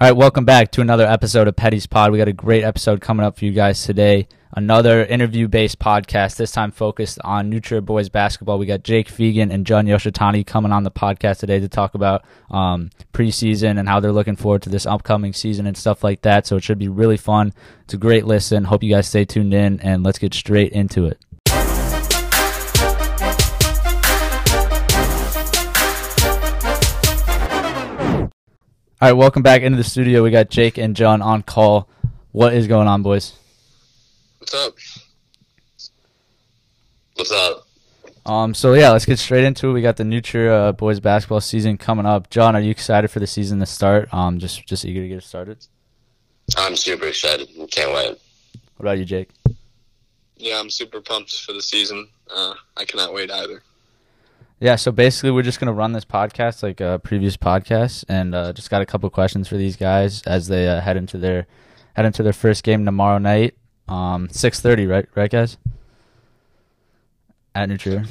All right, welcome back to another episode of Petty's Pod. We got a great episode coming up for you guys today. Another interview based podcast, this time focused on New Trier boys basketball. We got Jake Fegan and John Yoshitani coming on the podcast today to talk about um, preseason and how they're looking forward to this upcoming season and stuff like that. So it should be really fun. It's a great listen. Hope you guys stay tuned in and let's get straight into it. All right, welcome back into the studio. We got Jake and John on call. What is going on, boys? What's up? What's up? Um, so yeah, let's get straight into it. We got the Trier uh, boys basketball season coming up. John, are you excited for the season to start? Um, just just eager to get it started. I'm super excited. Can't wait. What about you, Jake? Yeah, I'm super pumped for the season. Uh, I cannot wait either. Yeah, so basically, we're just gonna run this podcast like uh, previous podcasts, and uh, just got a couple questions for these guys as they uh, head into their head into their first game tomorrow night, um, six thirty, right, right, guys? At New Trier.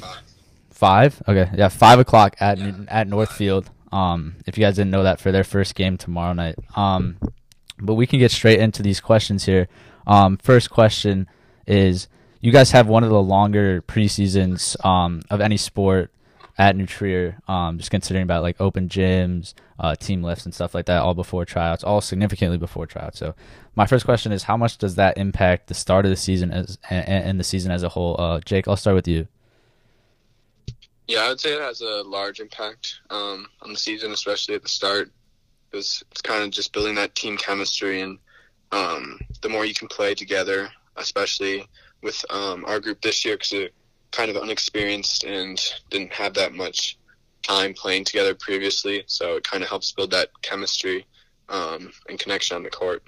Five. Okay, yeah, five o'clock at New- at Northfield. Um, if you guys didn't know that for their first game tomorrow night. Um, but we can get straight into these questions here. Um, first question is: You guys have one of the longer preseasons um, of any sport at New um, just considering about like open gyms, uh, team lifts, and stuff like that, all before tryouts, all significantly before tryouts. So, my first question is, how much does that impact the start of the season as and, and the season as a whole? Uh, Jake, I'll start with you. Yeah, I would say it has a large impact um, on the season, especially at the start, because it's kind of just building that team chemistry, and um, the more you can play together, especially with um, our group this year, because kind of unexperienced and didn't have that much time playing together previously, so it kind of helps build that chemistry um, and connection on the court.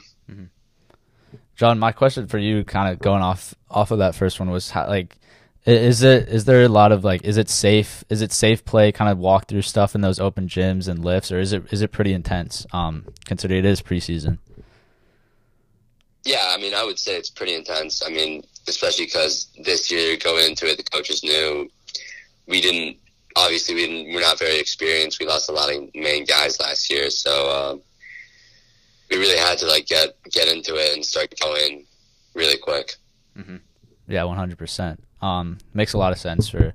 John, my question for you, kind of going off off of that first one, was how like is it is there a lot of like is it safe is it safe play kind of walk through stuff in those open gyms and lifts or is it is it pretty intense um considering it is preseason Yeah, I mean, I would say it's pretty intense. I mean, especially because this year going into it, the coaches knew we didn't. Obviously, we didn't. We're not very experienced. We lost a lot of main guys last year, so um, we really had to like get get into it and start going really quick. Yeah, one hundred percent. Um, makes a lot of sense for,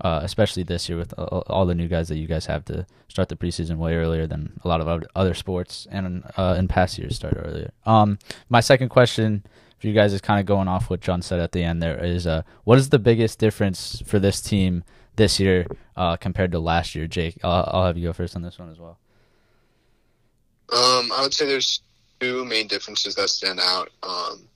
uh, especially this year with all, all the new guys that you guys have to start the preseason way earlier than a lot of other sports and uh, in past years start earlier. Um, my second question for you guys is kind of going off what John said at the end. There is, uh, what is the biggest difference for this team this year uh, compared to last year? Jake, I'll, I'll have you go first on this one as well. Um, I would say there's two main differences that stand out. Um,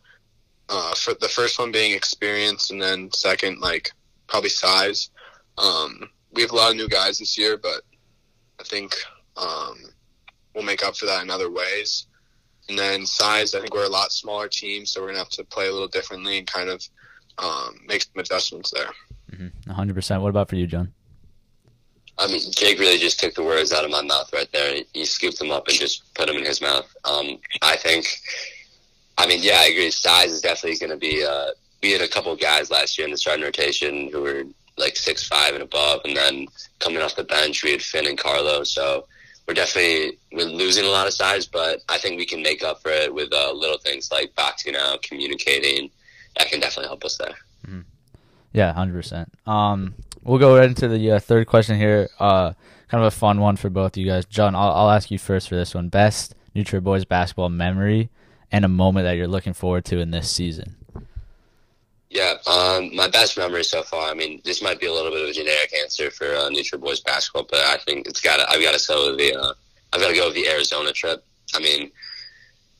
uh, for the first one being experience, and then second, like probably size. Um, we have a lot of new guys this year, but I think um, we'll make up for that in other ways. And then size, I think we're a lot smaller team, so we're gonna have to play a little differently and kind of um, make some adjustments there. One hundred percent. What about for you, John? I mean, Jake really just took the words out of my mouth right there. He scooped them up and just put them in his mouth. Um, I think, I mean, yeah, I agree. Size is definitely going to be. Uh, we had a couple guys last year in the starting rotation who were like six five and above, and then coming off the bench, we had Finn and Carlo. So we're definitely we're losing a lot of size, but I think we can make up for it with uh, little things like boxing out, communicating. That can definitely help us there. Yeah, hundred percent. Um, we'll go right into the uh, third question here. Uh, kind of a fun one for both of you guys. John, I'll, I'll ask you first for this one. Best New Trier boys basketball memory and a moment that you're looking forward to in this season. Yeah, um, my best memory so far. I mean, this might be a little bit of a generic answer for uh, New boys basketball, but I think it's got. I've got to go with the. Uh, I've got to go with the Arizona trip. I mean,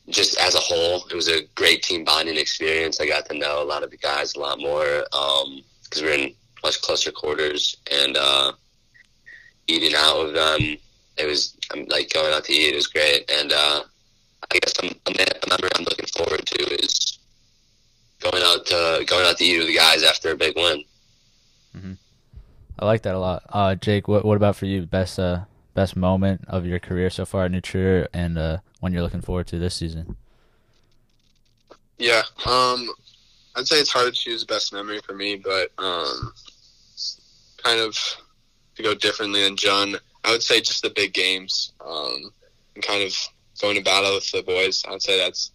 just as a whole, it was a great team bonding experience. I got to know a lot of the guys a lot more because we're in much closer quarters and uh, eating out with them. It was um, like going out to eat. It was great, and uh, I guess I'm, a memory I'm looking forward to is going out to going out to eat with the guys after a big win. I like that a lot. Uh, Jake, what what about for you? Best uh best moment of your career so far at New Trier and uh, one you're looking forward to this season. Yeah, um, I'd say it's hard to choose the best memory for me, but um, kind of to go differently than John, I would say just the big games um, and kind of going to battle with the boys. I'd say that's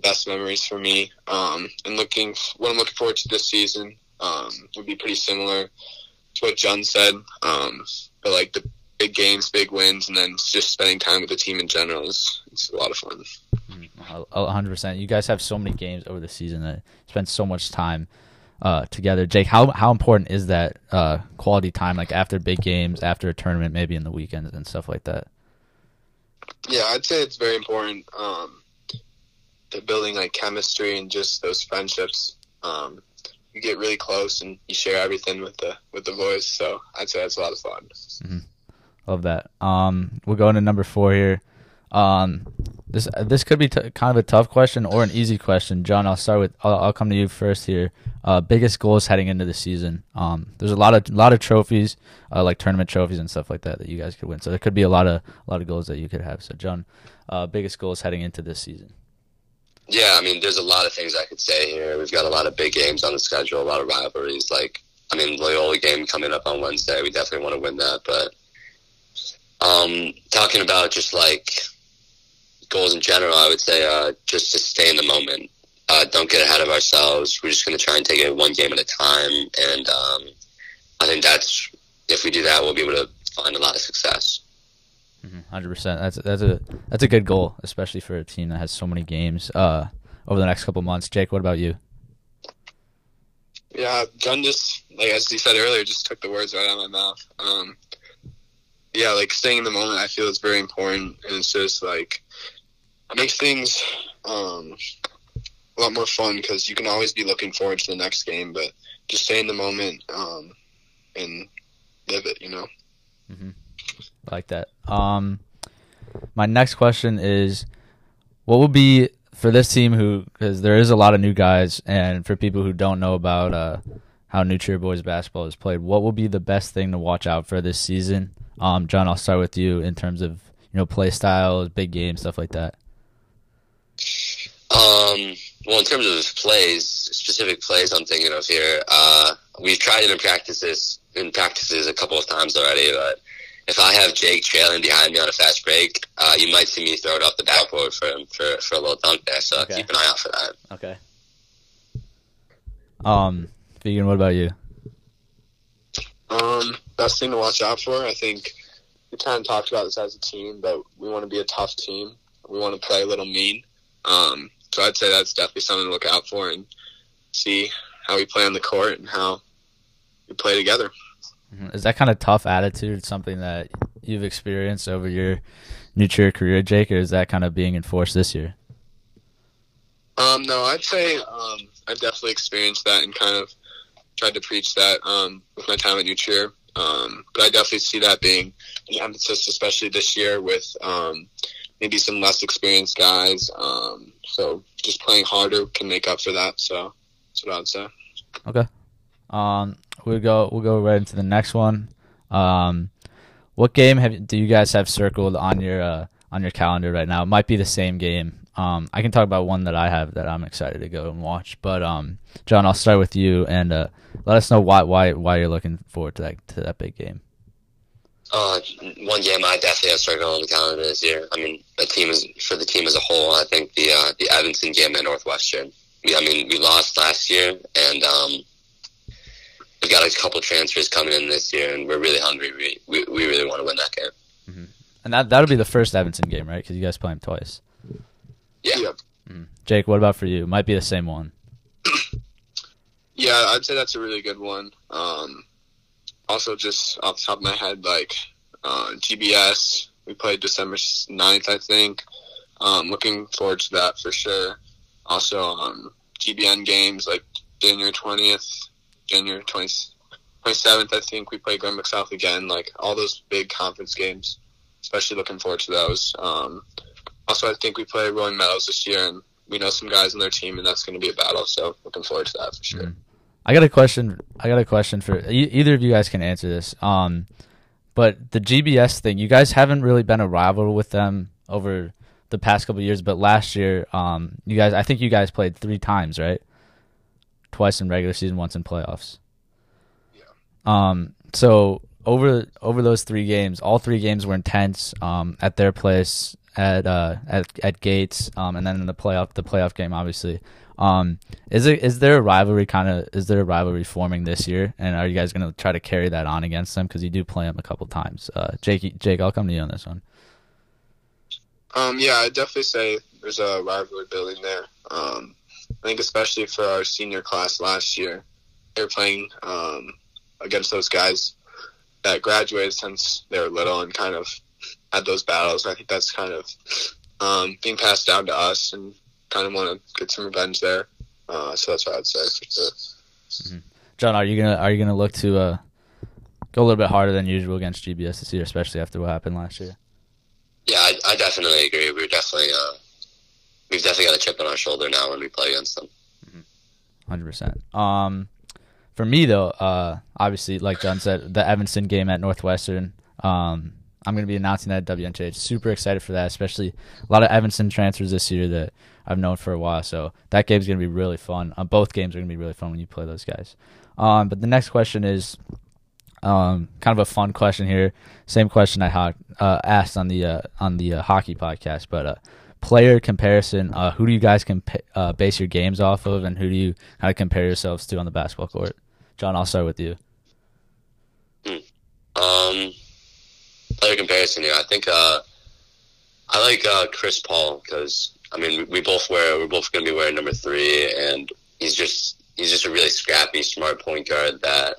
best memories for me. Um, and looking, what I'm looking forward to this season um, would be pretty similar to what John said. Um, but like the big games, big wins, and then just spending time with the team in general is it's a lot of fun. hundred percent. You guys have so many games over the season that spend so much time uh, together. Jake, how how important is that uh, quality time, like after big games, after a tournament, maybe in the weekends and stuff like that? Yeah, I'd say it's very important um, to building like chemistry and just those friendships. Um, you get really close and you share everything with the with the boys. So I'd say that's a lot of fun. Mm-hmm. Love that. Um, we'll go into number four here. Um, this this could be t- kind of a tough question or an easy question. John, I'll start with. I'll, I'll come to you first here. Uh, biggest goals heading into the season. Um, there's a lot of lot of trophies, uh, like tournament trophies and stuff like that that you guys could win. So there could be a lot of a lot of goals that you could have. So John, uh, biggest goals heading into this season. Yeah, I mean, there's a lot of things I could say here. We've got a lot of big games on the schedule, a lot of rivalries. Like, I mean, Loyola game coming up on Wednesday. We definitely want to win that. But um, talking about just like goals in general, I would say uh, just to stay in the moment. Uh, don't get ahead of ourselves. We're just going to try and take it one game at a time. And um, I think that's, if we do that, we'll be able to find a lot of success. 100 mm-hmm. percent. That's that's a that's a good goal, especially for a team that has so many games uh, over the next couple months. Jake, what about you? Yeah, Gun just like as he said earlier, just took the words right out of my mouth. Um, yeah, like staying in the moment, I feel is very important, and it's just like makes things um, a lot more fun because you can always be looking forward to the next game, but just stay in the moment um, and live it. You know. Mm-hmm. I like that. Um, my next question is, what would be for this team who because there is a lot of new guys, and for people who don't know about uh, how New Trier boys basketball is played, what will be the best thing to watch out for this season? Um, John, I'll start with you in terms of you know play styles, big games, stuff like that. Um, well, in terms of plays, specific plays, I'm thinking of here. Uh, we've tried it in practices in practices a couple of times already, but if I have Jake trailing behind me on a fast break, uh, you might see me throw it off the backboard for him for, for a little dunk there. So okay. keep an eye out for that. Okay. Um, Fegan, what about you? Um, best thing to watch out for, I think we kind of talked about this as a team, but we want to be a tough team. We want to play a little mean. Um, so I'd say that's definitely something to look out for and see how we play on the court and how we play together. Mm-hmm. Is that kind of tough attitude something that you've experienced over your New Trier career, Jake, or is that kind of being enforced this year? Um, no, I'd say um, I've definitely experienced that and kind of tried to preach that um, with my time at New. Um, but I definitely see that being an emphasis, especially this year with um, maybe some less experienced guys. Um, so just playing harder can make up for that. So that's what I'd say. Okay. Um, we'll go. We'll go right into the next one. Um, what game have do you guys have circled on your uh, on your calendar right now? It might be the same game. Um, I can talk about one that I have that I'm excited to go and watch. But um, John, I'll start with you and uh, let us know why why why you're looking forward to that to that big game. Uh, one game I definitely have circled on the calendar this year. I mean, the team is for the team as a whole. I think the uh, the Evanston game at Northwestern. We, I mean, we lost last year, and um, we've got a couple transfers coming in this year, and we're really hungry. We we, we really want to win that game. Mm-hmm. And that that'll be the first Evanston game, right? Because you guys play them twice. Yeah. yeah. Mm-hmm. Jake, what about for you? Might be the same one. yeah, I'd say that's a really good one. Um, also, just off the top of my head, like uh, GBS, we played December 9th, I think. Um, looking forward to that for sure. Also, um, GBN games like January 20th, January 20th, 27th, I think we play Glenbrook South again. Like all those big conference games, especially looking forward to those. Um, also, I think we play Rolling Meadows this year, and we know some guys on their team, and that's going to be a battle. So looking forward to that for sure. Mm-hmm. I got a question. I got a question for either of you guys can answer this. Um, but the GBS thing, you guys haven't really been a rival with them over the past couple years. But last year, um, you guys, I think you guys played three times, right? Twice in regular season, once in playoffs. Yeah. Um. So over over those three games, all three games were intense. Um, at their place, at uh, at at Gates, um, and then in the playoff the playoff game, obviously. Um, is it is there a rivalry kind of is there a rivalry forming this year, and are you guys gonna try to carry that on against them because you do play them a couple times? Uh, Jake, Jake, I'll come to you on this one. Um, yeah, I definitely say there's a rivalry building there. Um, I think especially for our senior class last year, they were playing um, against those guys that graduated since they were little and kind of had those battles. I think that's kind of um, being passed down to us and kind of want to get some revenge there. Uh, so that's what I'd say for sure. Mm-hmm. John, are you gonna are you gonna look to uh, go a little bit harder than usual against GBS this year, especially after what happened last year? Yeah, I, I definitely agree. We're definitely uh, we've definitely got a chip on our shoulder now when we play against them. 100 percent. Um, for me though, uh, obviously, like John said, the Evanston game at Northwestern. Um, I'm going to be announcing that at WNJ. Super excited for that, especially a lot of Evanston transfers this year that I've known for a while. So that game's going to be really fun. Uh, both games are going to be really fun when you play those guys. Um, but the next question is um, kind of a fun question here. Same question I ha- uh, asked on the uh, on the uh, hockey podcast, but uh, player comparison. Uh, who do you guys compa- uh, base your games off of, and who do you kind of compare yourselves to on the basketball court? John, I'll start with you. Hmm. Um, player comparison here. I think uh, I like uh, Chris Paul because I mean we both wear we're both going to be wearing number three, and he's just he's just a really scrappy, smart point guard that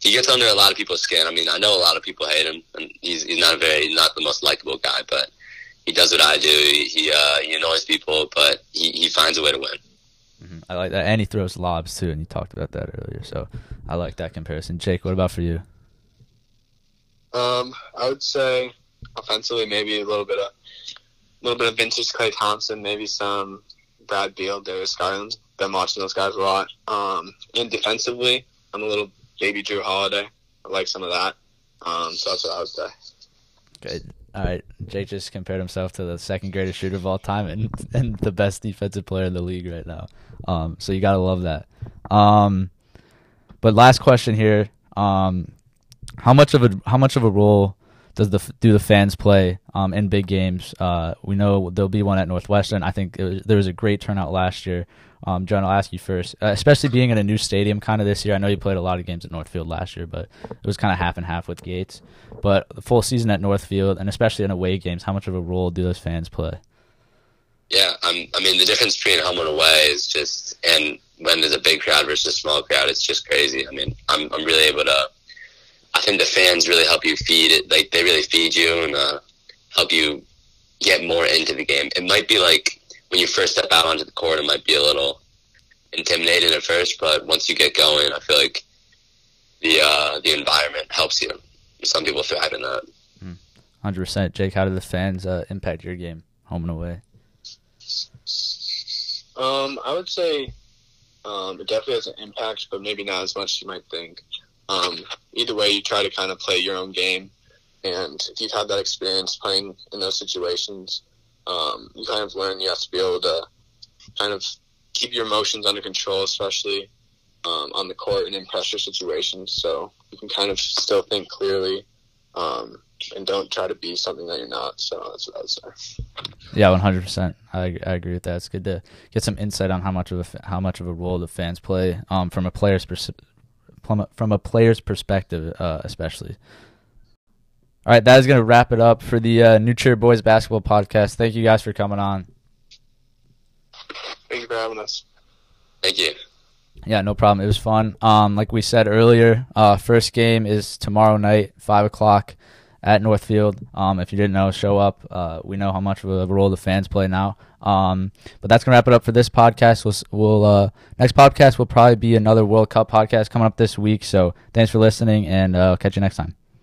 he gets under a lot of people's skin. I mean, I know a lot of people hate him, and he's he's not a very not the most likable guy, but he does what I do. He he, uh, he annoys people, but he, he finds a way to win. Mm-hmm. I like that, and he throws lobs too, and you talked about that earlier. So I like that comparison. Jake, what about for you? Um, I would say offensively, maybe a little bit of a little bit of vintage Klay Thompson, maybe some Brad Beal, Darius Garland. Been watching those guys a lot. Um, and defensively, I'm a little baby Jrue Holiday. I like some of that. Um, so that's what I would say. Good. All right, Jake just compared himself to the second greatest shooter of all time and and the best defensive player in the league right now. Um, so you gotta love that. Um, but last question here. Um, how much of a how much of a role does the do the fans play um, in big games? Uh, we know there'll be one at Northwestern. I think was, there was a great turnout last year. Um, John, I'll ask you first, uh, especially being in a new stadium kind of this year. I know you played a lot of games at Northfield last year, but it was kind of half and half with Gates. But the full season at Northfield, and especially in away games, how much of a role do those fans play? Yeah, um, I mean the difference between home and away is just, and when there's a big crowd versus a small crowd, it's just crazy. I mean, I'm I'm really able to. I think the fans really help you feed it. Like they really feed you and uh, help you get more into the game. It might be like when you first step out onto the court, it might be a little intimidating at first, but once you get going, I feel like the uh, the environment helps you. Some people thrive in that. Hundred percent, Jake. How do the fans uh, impact your game, home and away? Um, I would say um, it definitely has an impact, but maybe not as much as you might think. Um, either way, you try to kind of play your own game, and if you've had that experience playing in those situations, um, you kind of learn you have to be able to kind of keep your emotions under control, especially um, on the court and in pressure situations. So you can kind of still think clearly um, and don't try to be something that you're not. So that's what I would say. Yeah, one hundred percent. I I agree with that. It's good to get some insight on how much of a how much of a role the fans play um, from a player's pers- from a, player's perspective, uh, especially. All right, that is going to wrap it up for the uh, New Trier Boys Basketball Podcast. Thank you guys for coming on. Thank you for having us. Thank you. Yeah, no problem. It was fun. Um, like we said earlier, uh, first game is tomorrow night, five o'clock at Northfield. Um, if you didn't know, show up. Uh, we know how much of a role the fans play now. Um, but that's gonna wrap it up for this podcast. We'll, we'll uh, next podcast will probably be another World Cup podcast coming up this week. So thanks for listening, and uh, catch you next time.